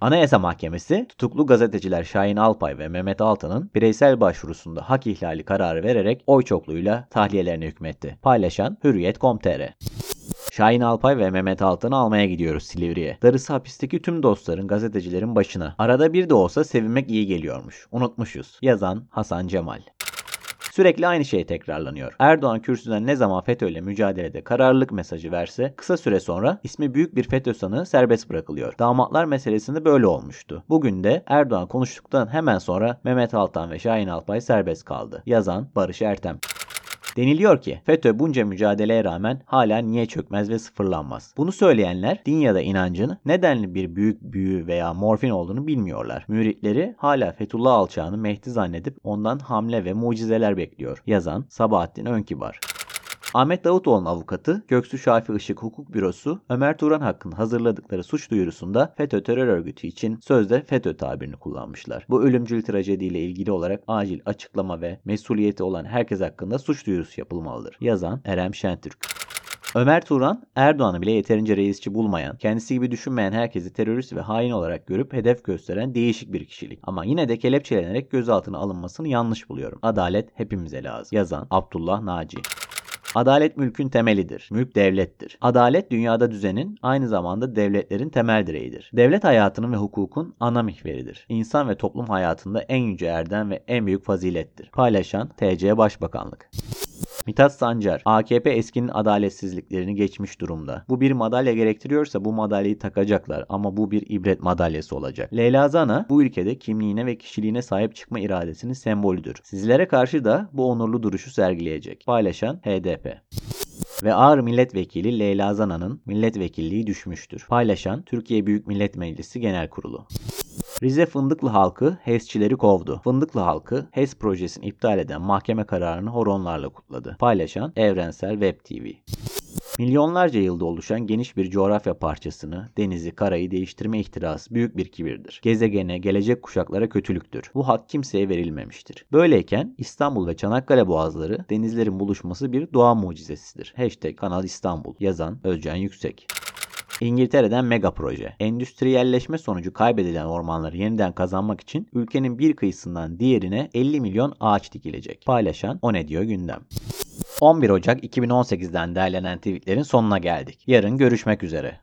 Anayasa Mahkemesi tutuklu gazeteciler Şahin Alpay ve Mehmet Altan'ın bireysel başvurusunda hak ihlali kararı vererek oy çokluğuyla tahliyelerine hükmetti. Paylaşan Hürriyet.com.tr Şahin Alpay ve Mehmet Altan'ı almaya gidiyoruz Silivri'ye. Darısı hapisteki tüm dostların, gazetecilerin başına. Arada bir de olsa sevinmek iyi geliyormuş. Unutmuşuz. Yazan Hasan Cemal. Sürekli aynı şey tekrarlanıyor. Erdoğan kürsüden ne zaman FETÖ ile mücadelede kararlılık mesajı verse kısa süre sonra ismi büyük bir FETÖ sanığı serbest bırakılıyor. Damatlar meselesinde böyle olmuştu. Bugün de Erdoğan konuştuktan hemen sonra Mehmet Altan ve Şahin Alpay serbest kaldı. Yazan Barış Ertem. Deniliyor ki FETÖ bunca mücadeleye rağmen hala niye çökmez ve sıfırlanmaz. Bunu söyleyenler din ya da inancın nedenli bir büyük büyü veya morfin olduğunu bilmiyorlar. Müritleri hala Fethullah Alçağ'ını Mehdi zannedip ondan hamle ve mucizeler bekliyor. Yazan Sabahattin Önkibar. Ahmet Davutoğlu'nun avukatı Göksu Şafi Işık Hukuk Bürosu Ömer Turan hakkında hazırladıkları suç duyurusunda FETÖ terör örgütü için sözde FETÖ tabirini kullanmışlar. Bu ölümcül trajediyle ilgili olarak acil açıklama ve mesuliyeti olan herkes hakkında suç duyurusu yapılmalıdır. Yazan Erem Şentürk. Ömer Turan, Erdoğan'ı bile yeterince reisçi bulmayan, kendisi gibi düşünmeyen herkesi terörist ve hain olarak görüp hedef gösteren değişik bir kişilik. Ama yine de kelepçelenerek gözaltına alınmasını yanlış buluyorum. Adalet hepimize lazım. Yazan Abdullah Naci. Adalet mülkün temelidir. Mülk devlettir. Adalet dünyada düzenin aynı zamanda devletlerin temel direğidir. Devlet hayatının ve hukukun ana mihveridir. İnsan ve toplum hayatında en yüce erdem ve en büyük fazilettir. Paylaşan TC Başbakanlık. Mithat Sancar, AKP eskinin adaletsizliklerini geçmiş durumda. Bu bir madalya gerektiriyorsa bu madalyayı takacaklar ama bu bir ibret madalyası olacak. Leyla Zana bu ülkede kimliğine ve kişiliğine sahip çıkma iradesinin sembolüdür. Sizlere karşı da bu onurlu duruşu sergileyecek. Paylaşan HDP ve Ağır Milletvekili Leyla Zana'nın milletvekilliği düşmüştür. Paylaşan Türkiye Büyük Millet Meclisi Genel Kurulu. Rize Fındıklı halkı HES'çileri kovdu. Fındıklı halkı HES projesini iptal eden mahkeme kararını horonlarla kutladı. Paylaşan Evrensel Web TV. Milyonlarca yılda oluşan geniş bir coğrafya parçasını, denizi, karayı değiştirme ihtirası büyük bir kibirdir. Gezegene, gelecek kuşaklara kötülüktür. Bu hak kimseye verilmemiştir. Böyleyken İstanbul ve Çanakkale boğazları denizlerin buluşması bir doğa mucizesidir. Hashtag Kanal İstanbul. Yazan Özcan Yüksek. İngiltere'den mega proje. Endüstriyelleşme sonucu kaybedilen ormanları yeniden kazanmak için ülkenin bir kıyısından diğerine 50 milyon ağaç dikilecek. Paylaşan O Ne Diyor Gündem. 11 Ocak 2018'den derlenen tweetlerin sonuna geldik. Yarın görüşmek üzere.